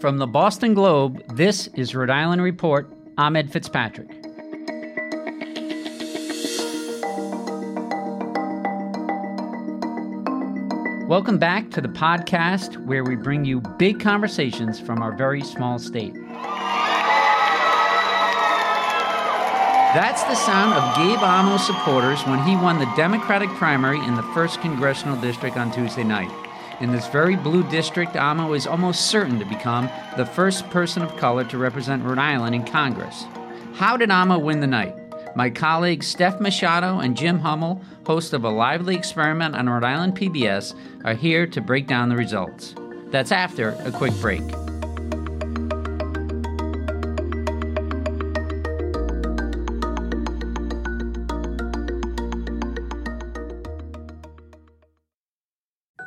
From the Boston Globe, this is Rhode Island Report. I'm Ed Fitzpatrick. Welcome back to the podcast where we bring you big conversations from our very small state. That's the sound of Gabe Amo's supporters when he won the Democratic primary in the 1st Congressional District on Tuesday night. In this very blue district, Amo is almost certain to become the first person of color to represent Rhode Island in Congress. How did Amo win the night? My colleagues Steph Machado and Jim Hummel, host of a lively experiment on Rhode Island PBS, are here to break down the results. That's after a quick break.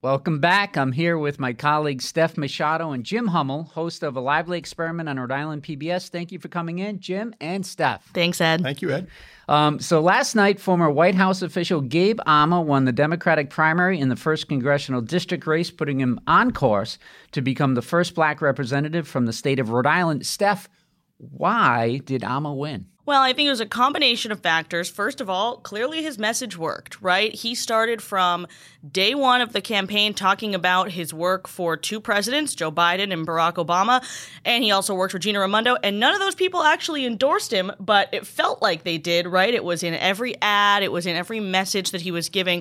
Welcome back. I'm here with my colleagues Steph Machado and Jim Hummel, host of a lively experiment on Rhode Island PBS. Thank you for coming in, Jim and Steph. Thanks, Ed. Thank you, Ed. Um, so last night, former White House official Gabe Amo won the Democratic primary in the first congressional district race, putting him on course to become the first black representative from the state of Rhode Island. Steph, why did Amo win? Well, I think it was a combination of factors. First of all, clearly his message worked, right? He started from day one of the campaign talking about his work for two presidents, Joe Biden and Barack Obama, and he also worked for Gina Raimondo, and none of those people actually endorsed him, but it felt like they did, right? It was in every ad, it was in every message that he was giving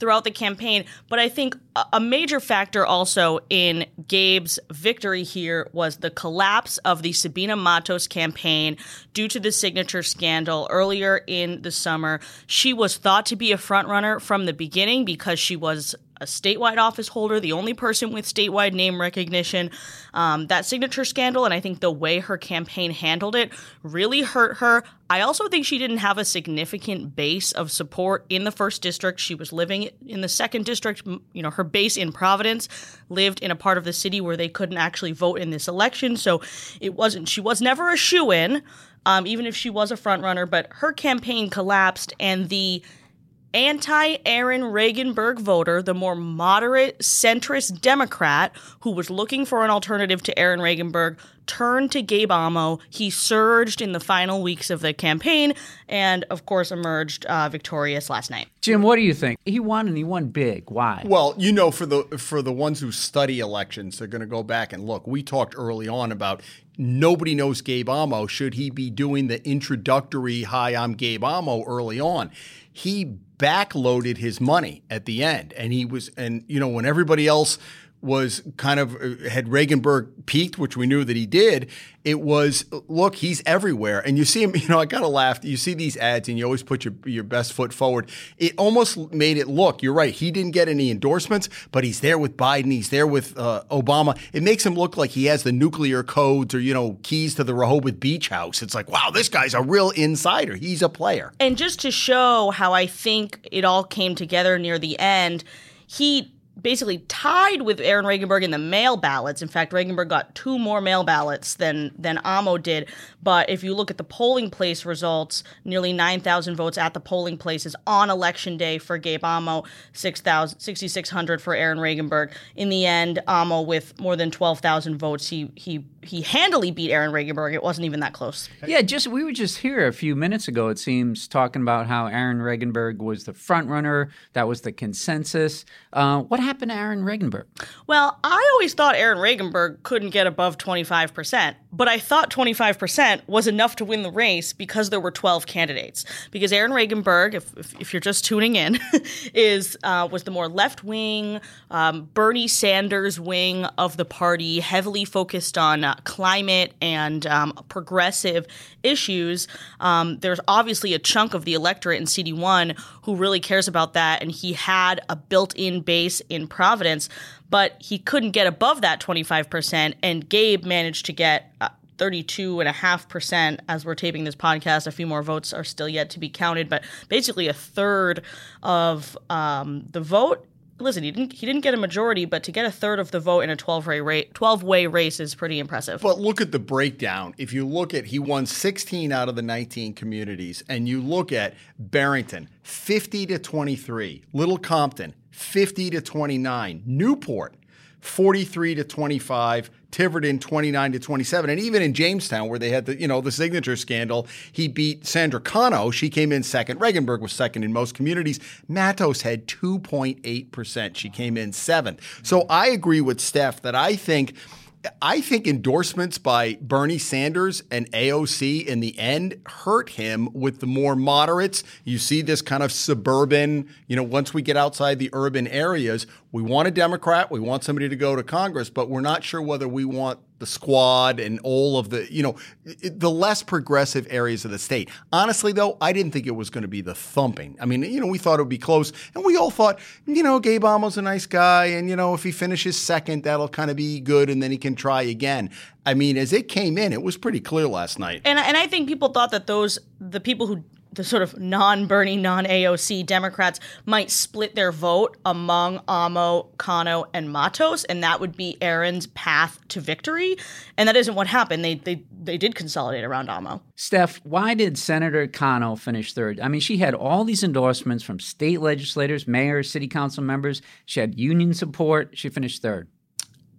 throughout the campaign. But I think a major factor also in Gabe's victory here was the collapse of the Sabina Matos campaign due to the signature scandal earlier in the summer. She was thought to be a frontrunner from the beginning because she was a statewide office holder, the only person with statewide name recognition. Um, that signature scandal, and I think the way her campaign handled it, really hurt her. I also think she didn't have a significant base of support in the first district. She was living in the second district. You know, her base in Providence lived in a part of the city where they couldn't actually vote in this election. So it wasn't, she was never a shoe in, um, even if she was a front runner, but her campaign collapsed and the anti Aaron Regunberg voter, the more moderate centrist Democrat who was looking for an alternative to Aaron Regunberg, turned to Gabe Amo. He surged in the final weeks of the campaign and, of course, emerged uh, victorious last night. Jim, what do you think? He won and he won big. Why? Well, you know, for the for the ones who study elections, they're going to go back and look. We talked early on about nobody knows Gabe Amo. Should he be doing the introductory "Hi, I'm Gabe Amo" early on? He backloaded his money at the end, and he was, and you know, when everybody else was kind of uh, had Regunberg peaked, which we knew that he did. It was look, he's everywhere, and you see him. You know, I gotta laugh. You see these ads, and you always put your your best foot forward. It almost made it look. You're right. He didn't get any endorsements, but he's there with Biden. He's there with uh, Obama. It makes him look like he has the nuclear codes or you know keys to the Rehoboth Beach House. It's like, wow, this guy's a real insider. He's a player. And just to show how I think it all came together near the end, he basically tied with Aaron Regunberg in the mail ballots. In fact, Regunberg got two more mail ballots than than Amo did. But if you look at the polling place results, nearly 9,000 votes at the polling places on election day for Gabe Amo, 6,600 for Aaron Regunberg. In the end, Amo with more than 12,000 votes, he he he handily beat Aaron Regunberg. It wasn't even that close. Yeah, just we were just here a few minutes ago. It seems talking about how Aaron Regunberg was the front runner. That was the consensus. Uh, what happened to Aaron Regunberg? Well, I always thought Aaron Regunberg couldn't get above 25%, but I thought 25% was enough to win the race because there were 12 candidates. Because Aaron Regunberg, if, if, if you're just tuning in, is uh, was the more left wing, um, Bernie Sanders wing of the party, heavily focused on uh, climate and um, progressive issues. Um, there's obviously a chunk of the electorate in CD1 who really cares about that, and he had a built in base in Providence, but he couldn't get above that 25%, and Gabe managed to get. Uh, 32.5% as we're taping this podcast. A few more votes are still yet to be counted, but basically a third of um, the vote listen, he didn't he didn't get a majority, but to get a third of the vote in a 12 way race, 12 way race is pretty impressive. But look at the breakdown. If you look at he won 16 out of the 19 communities and you look at Barrington 50 to 23, Little Compton 50 to 29, Newport 43 to 25, Tiverton 29 to 27. And even in Jamestown, where they had the, you know, the signature scandal, he beat Sandra Cano. She came in second. Regunberg was second in most communities. Matos had 2.8%. She came in seventh. So I agree with Steph that I think – I think endorsements by Bernie Sanders and AOC in the end hurt him with the more moderates. You see this kind of suburban, you know, once we get outside the urban areas, we want a Democrat, we want somebody to go to Congress, but we're not sure whether we want the squad and all of the, you know, the less progressive areas of the state. Honestly, though, I didn't think it was going to be the thumping. I mean, you know, we thought it would be close, and we all thought, you know, Gabe Amo's a nice guy, and, you know, if he finishes second, that'll kind of be good, and then he can try again. I mean, as it came in, it was pretty clear last night. And, and I think people thought that those, the people who the sort of non Bernie, non AOC Democrats might split their vote among Amo, Cano, and Matos, and that would be Aaron's path to victory. And that isn't what happened. They they they did consolidate around Amo. Steph, why did Senator Cano finish third? I mean, she had all these endorsements from state legislators, mayors, city council members. She had union support. She finished third.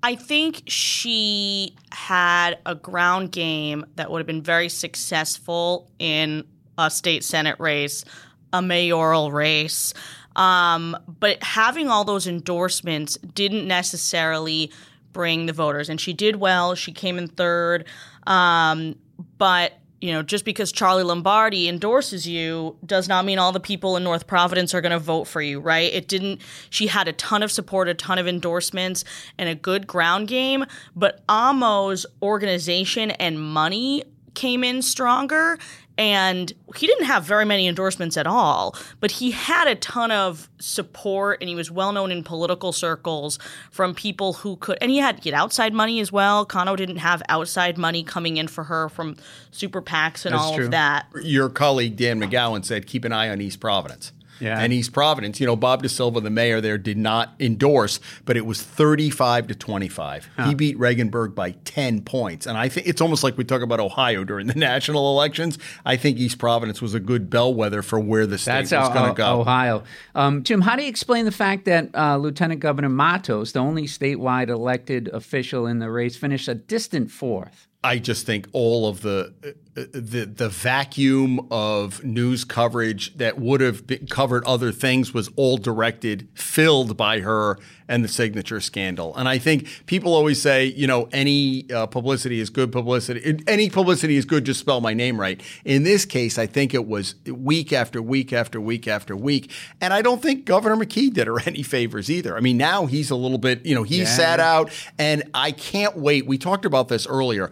I think she had a ground game that would have been very successful in a state senate race, a mayoral race. Um, but having all those endorsements didn't necessarily bring the voters. And she did well. She came in third. Um, but you know, just because Charlie Lombardi endorses you does not mean all the people in North Providence are going to vote for you, right? It didn't. She had a ton of support, a ton of endorsements, and a good ground game. But Amo's organization and money came in stronger and he didn't have very many endorsements at all, but he had a ton of support and he was well known in political circles from people who could and he had get outside money as well. Cano didn't have outside money coming in for her from super PACs and That's all true. of that. Your colleague Dan McGowan said, keep an eye on East Providence. Yeah. And East Providence, you know, Bob DaSilva, the mayor there, did not endorse, but it was 35 to 25. He beat Regunberg by 10 points. And I think it's almost like we talk about Ohio during the national elections. I think East Providence was a good bellwether for where the state That's was going to go. Ohio. Um, Jim, how do you explain the fact that uh, Lieutenant Governor Matos, the only statewide elected official in the race, finished a distant fourth? I just think all of the the the vacuum of news coverage that would have been covered other things was all directed, filled by her and the signature scandal. And I think people always say, you know, any uh, publicity is good publicity. Any publicity is good. Just spell my name right. In this case, I think it was week after week after week after week, and I don't think Governor McKee did her any favors either. I mean, now he's a little bit, you know, he Yeah. sat out, and I can't wait. We talked about this earlier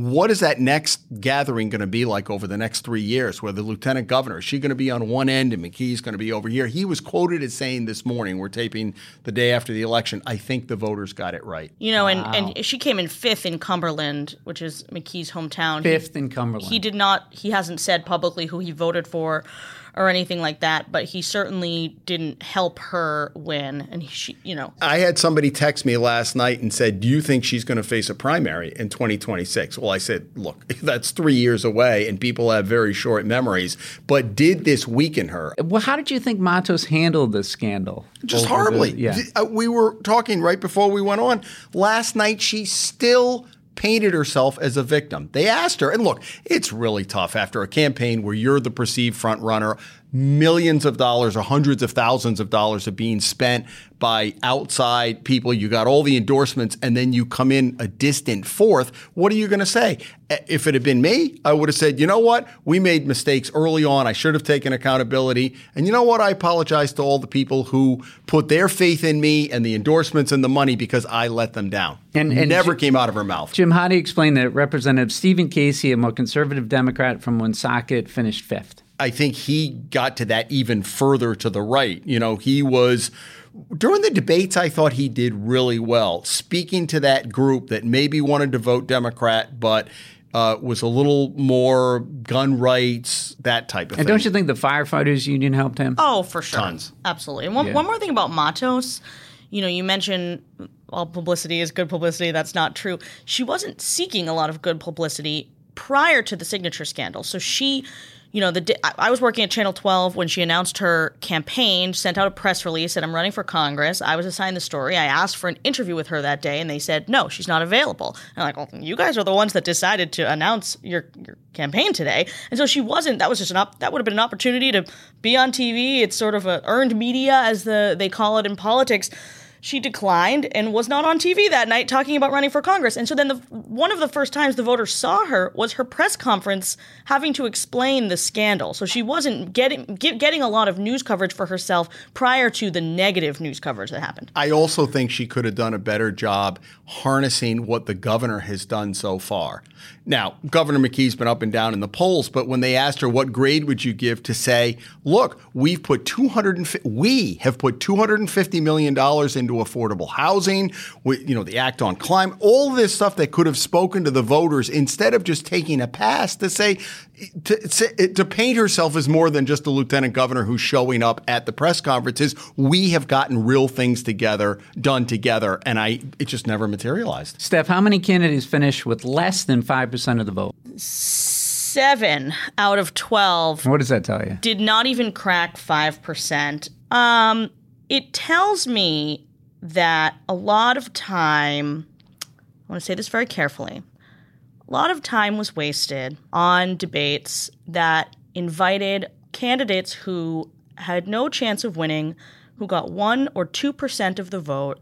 what is that next gathering going to be like over the next three years where the lieutenant governor is she going to be on one end and mckee's going to be over here he was quoted as saying this morning we're taping the day after the election i think the voters got it right You know, and, and she came in fifth in Cumberland, which is McKee's hometown. He- Fifth in Cumberland. He did not. He hasn't said publicly who he voted for or anything like that, but he certainly didn't help her win. And she, you know, I had somebody text me last night and said, "Do you think she's going to face a primary in 2026?" Well, I said, "Look, that's three years away, and people have very short memories." But did this weaken her? Well, how did you think Matos handled the scandal? Just horribly. the- yeah. Uh, We were talking right before we went on. Last night, she still painted herself as a victim. They asked her, and look, it's really tough after a campaign where you're the perceived front runner. Millions of dollars or hundreds of thousands of dollars are being spent by outside people. You got all the endorsements, and then you come in a distant fourth. What are you going to say? If it had been me, I would have said, you know what? We made mistakes early on. I should have taken accountability. And you know what? I apologize to all the people who put their faith in me and the endorsements and the money because I let them down. And- and never Ji- came out of her mouth. Jim, how do you explain that Representative Stephen Casey, a more conservative Democrat from Woonsocket, finished fifth? I think he got to that even further to the right. You know, he was during the debates. I thought he did really well, speaking to that group that maybe wanted to vote Democrat, but uh, was a little more gun rights, that type of And thing. And don't you think the firefighters union helped him? Oh, for sure. Tons. Absolutely. And one, Yeah. one more thing about Matos. You know, you mentioned all publicity is good publicity. That's not true. She wasn't seeking a lot of good publicity prior to the signature scandal. So she, you know, the I was working at Channel 12 when she announced her campaign, sent out a press release, said I'm running for Congress. I was assigned the story. I asked for an interview with her that day, and they said no, she's not available. And I'm like, well, you guys are the ones that decided to announce your your campaign today, and so she wasn't. That was just an op- that would have been an opportunity to be on TV. It's sort of a earned media, as the they call it in politics she declined and was not on TV that night talking about running for Congress. And so then the one of the first times the voters saw her was her press conference having to explain the scandal. So she wasn't getting get, getting a lot of news coverage for herself prior to the negative news coverage that happened. I also think she could have done a better job harnessing what the governor has done so far. Now, Governor McKee's been up and down in the polls, but when they asked her what grade would you give to say, look, we've put 250 we have put 250 million dollars into affordable housing, we, you know, the act on climate, all this stuff that could have spoken to the voters instead of just taking a pass to say to, to paint herself as more than just a lieutenant governor who's showing up at the press conferences. We have gotten real things together, done together, and I it just never materialized. Steph, how many candidates finished with less than 5% of the vote? Seven out of twelve What does that tell you? did not even crack 5%. Um, it tells me that a lot of time, I want to say this very carefully, a lot of time was wasted on debates that invited candidates who had no chance of winning, who got 1 or 2% of the vote.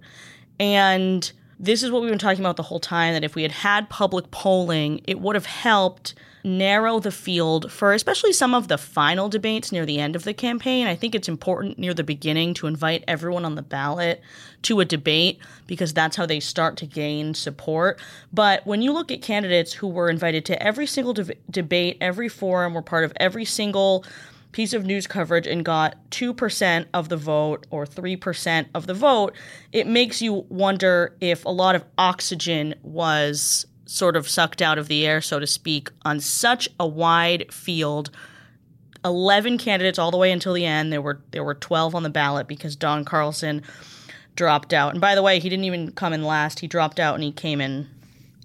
And this is what we've been talking about the whole time that if we had had public polling, it would have helped narrow the field for especially some of the final debates near the end of the campaign. I think it's important near the beginning to invite everyone on the ballot to a debate because that's how they start to gain support. But when you look at candidates who were invited to every single de- debate, every forum, were part of every single piece of news coverage and got 2% of the vote or 3% of the vote, it makes you wonder if a lot of oxygen was sort of sucked out of the air, so to speak, on such a wide field. 11 candidates all the way until the end. There were there were 12 on the ballot because Don Carlson dropped out. And by the way, he didn't even come in last. He dropped out and he came in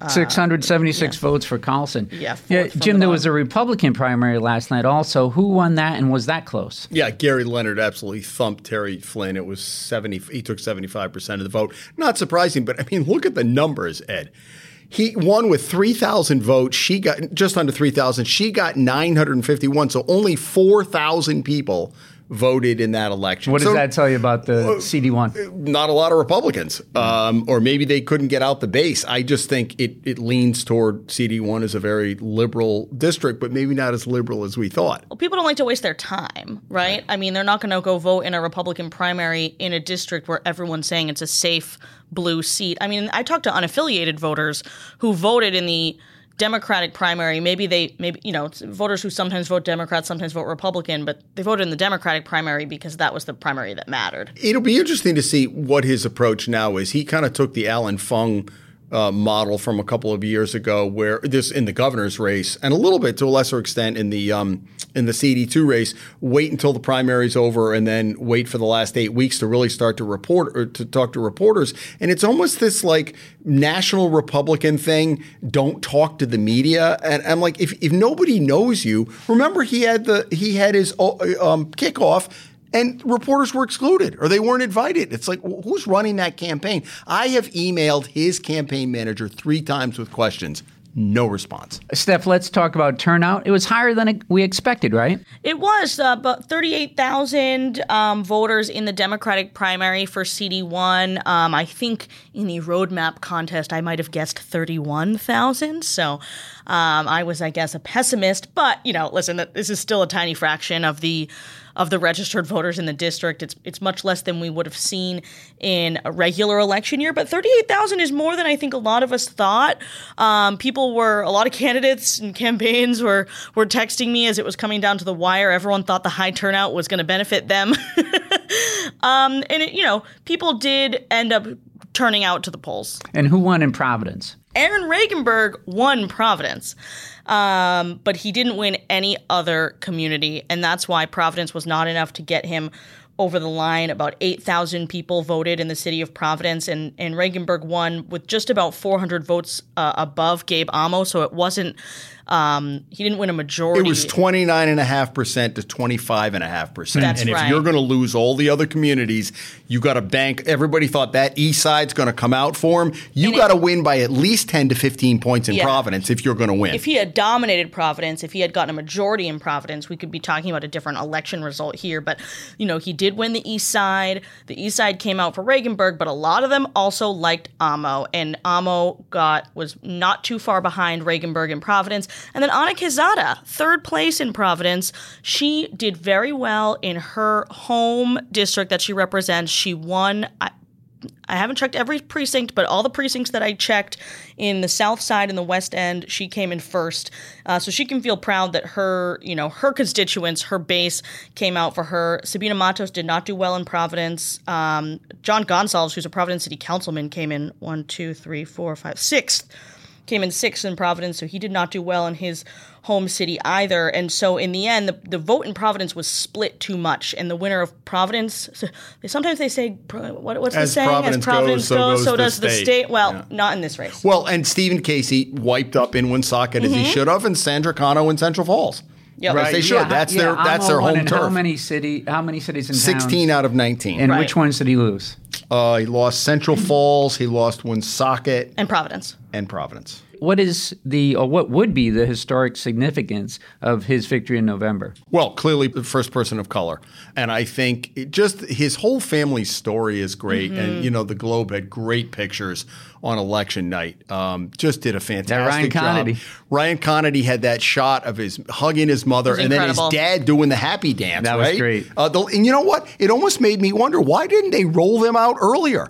Uh, 676 votes for Carlson. Yeah, fourth yeah Jim, the there was a Republican primary last night also. Who won that and was that close? Yeah, Gary Leonard absolutely thumped Terri Flynn. It was 70 he took 75% of the vote. Not surprising, but I mean, look at the numbers, Ed. He won with 3,000 votes. She got just under 3,000. She got 951. So only 4,000 people voted in that election. What does So- that tell you about the CD1? not a lot of Republicans, um, or maybe they couldn't get out the base. I just think it, it leans toward CD1 as a very liberal district, but maybe not as liberal as we thought. Well, people don't like to waste their time, right? I mean, they're not going to go vote in a Republican primary in a district where everyone's saying it's a safe blue seat. I mean, I talked to unaffiliated voters who voted in the Democratic primary. Maybe they, maybe, you know, voters who sometimes vote Democrat, sometimes vote Republican, but they voted in the Democratic primary because that was the primary that mattered. It'll be interesting to see what his approach now is. He kind of took the Allan Fung uh, model from a couple of years ago, where this in the governor's race, and a little bit to a lesser extent in the um, in the CD2 race, wait until the primary's over and then wait for the last eight weeks to really start to report or to talk to reporters. And it's almost this like national Republican thing. Don't talk to the media. And I'm like, if, if nobody knows you, remember he had the he had his uh, um, kickoff and reporters were excluded or they weren't invited. It's like, who's running that campaign? I have emailed his campaign manager three times with questions no response. Steph, let's talk about turnout. It was higher than we expected, right? It was uh, about 38,000 um, voters in the Democratic primary for CD1. Um, I think in the roadmap contest, I might have guessed 31,000. So um, I was, I guess, a pessimist. But, you know, listen, this is still a tiny fraction of the of the registered voters in the district. It's it's much less than we would have seen in a regular election year, but 38,000 is more than I think a lot of us thought. Um, people were a lot of candidates and campaigns were were texting me as it was coming down to the wire. Everyone thought the high turnout was going to benefit them, um, and it, you know people did end up turning out to the polls. And who won in Providence? Aaron Regunberg won Providence, um, but he didn't win any other community, and that's why Providence was not enough to get him over the line. About 8,000 people voted in the city of Providence, and, and Regunberg won with just about 400 votes uh, above Gabe Amo, so it wasn't um, he didn't win a majority. It was 29.5% to 25.5%. That's and if right. you're going to lose all the other communities, you got to bank. Everybody thought that east side's going to come out for him. You got to win by at least 10 to 15 points in Yeah. Providence if you're going to win. if he had dominated Providence, if he had gotten a majority in Providence, we could be talking about a different election result here. But, you know, he did win the East Side. The East Side came out for Regunberg, but a lot of them also liked Amo. And Amo got was not too far behind Regunberg in Providence. And then Ana Quezada, third place in Providence. She did very well in her home district that she represents. She won. I, I haven't checked every precinct, but all the precincts that I checked in the South Side and the West End, she came in first. Uh, so she can feel proud that her, you know, her constituents, her base came out for her. Sabina Matos did not do well in Providence. Um, John Goncalves, who's a Providence City Councilman, came in one, two, three, four, five, sixth came in sixth in Providence, so he did not do well in his home city either. And so in the end, the, the vote in Providence was split too much, and the winner of Providence. So sometimes they say, what, what's As the saying? Providence As Providence goes, so goes, goes so the does the state. state. Well, Yeah. not in this race. well, and Stephen Casey wiped up in Woonsocket as he Mm-hmm. should have, and Sandra Cano in Central Falls. Yep. As they should. Yeah, that's yeah, their that's their Amo won home in How many city? How many cities and 16 towns? out of 19. And Right. which ones did he lose? Uh, he lost Central Falls, he lost Woonsocket, and Providence. and Providence. What is the or what would be the historic significance of his victory in November? Well, clearly the first person of color. And I think it just his whole family's story is great. Mm-hmm. And, you know, the Globe had great pictures on election night. Um, just did a fantastic Ryan job. Connedy. Ryan Connedy had that shot of his hugging his mother and incredible. then his dad doing the happy dance. That was great. Uh, the, and you know what? It almost made me wonder why didn't they roll them out earlier?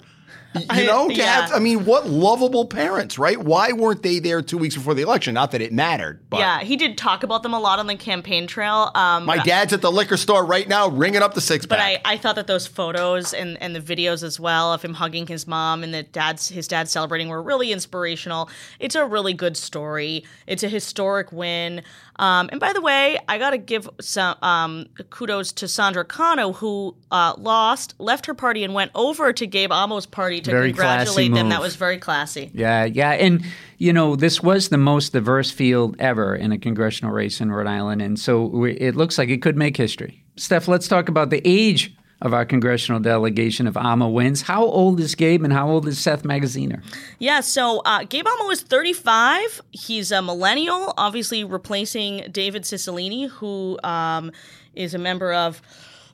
You I- know, to yeah. have- I mean, what lovable parents, right? Why weren't they there two weeks before the election? Not that it mattered, but Yeah, he did talk about them a lot on the campaign trail. Um, my dad's at the liquor store right now, ringing up the six But. I, I thought that those photos and, and the videos as well of him hugging his mom and the dad's his dad celebrating were really inspirational. It's a really good story. It's a historic win. Um, and by the way, I got to give some um, kudos to Sandra Cano who uh, lost, left her party, and went over to Gabe Amo's party to Very congratulate them. That was very classy. Yeah, yeah, and you know this was the most diverse field ever in a congressional race in Rhode Island, and so we- it looks like it could make history. Steph, let's talk about the age of our congressional delegation if Amo wins. How old is Gabe, and how old is Seth Magaziner? Yeah, so uh, Gabe Amo is 35. He's a millennial, obviously replacing David Cicilline, who um, is a member of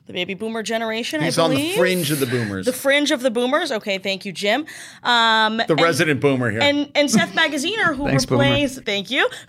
the baby boomer generation, He's I on the fringe of the boomers. The fringe of the boomers. Okay, thank you, Jim. Um, the resident boomer here. and and Seth Magaziner, who Thanks, Boomer. replaced thank you,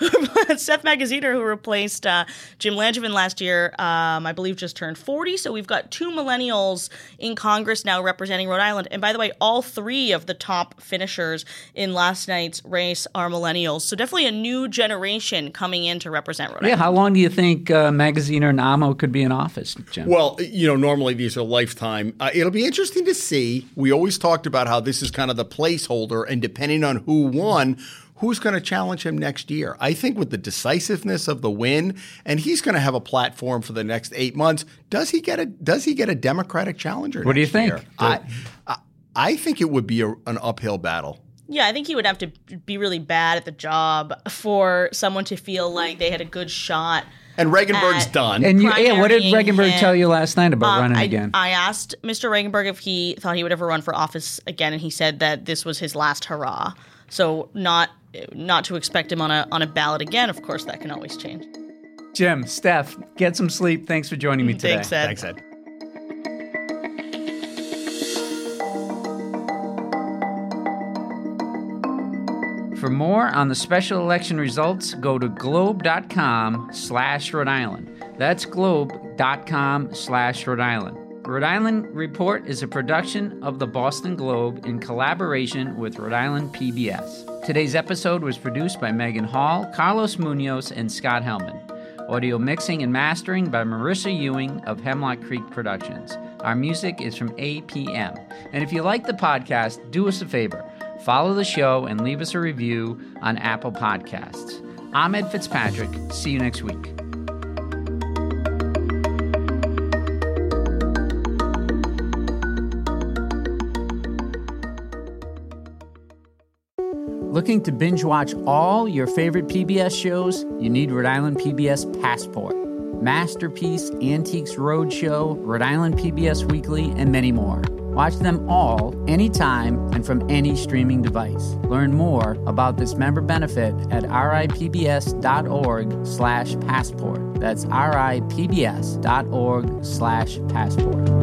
Seth Magaziner, who replaced uh, Jim Langevin last year, um, I believe just turned forty. So we've got two millennials in Congress now representing Rhode Island. And by the way, all three of the top finishers in last night's race are millennials. So definitely a new generation coming in to represent Rhode Yeah, Island. how long do you think uh, Magaziner and Amo could be in office, Jim? well, you know, normally these are lifetime. Uh, it'll be interesting to see. We always talked about how this is kind of the placeholder, and depending on who won, who's going to challenge him next year. I think with the decisiveness of the win, and he's going to have a platform for the next eight months. Does he get a Does he get a Democratic challenger? What do you think? year? I, I I think it would be a, an uphill battle. Yeah, I think he would have to be really bad at the job for someone to feel like they had a good shot. And Regunberg's done. And you, yeah, what did primarying Regunberg him. tell you last night about Um, running I, again? I asked Mr. Regunberg if he thought he would ever run for office again, and he said that this was his last hurrah. So not not to expect him on a on a ballot again. Of course, that can always change. Jim, Steph, get some sleep. Thanks for joining me today. Thanks, Ed. Thanks, Ed. For more on the special election results, go to globe.com slash Rhode Island. That's globe.com slash Rhode Island. Rhode Island Report is a production of the Boston Globe in collaboration with Rhode Island PBS. Today's episode was produced by Megan Hall, Carlos Munoz, and Scott Hellman. Audio mixing and mastering by Marissa Ewing of Hemlock Creek Productions. Our music is from APM. And if you like the podcast, do us a favor. Follow the show and leave us a review on Apple Podcasts. I'm Ed Fitzpatrick. See you next week. Looking to binge watch all your favorite PBS shows? You need Rhode Island PBS Passport. Masterpiece, Antiques Roadshow, Rhode Island PBS Weekly, and many more. Watch them all anytime and from any streaming device. Learn more about this member benefit at ripbs.org slash passport. That's ripbs.org slash passport.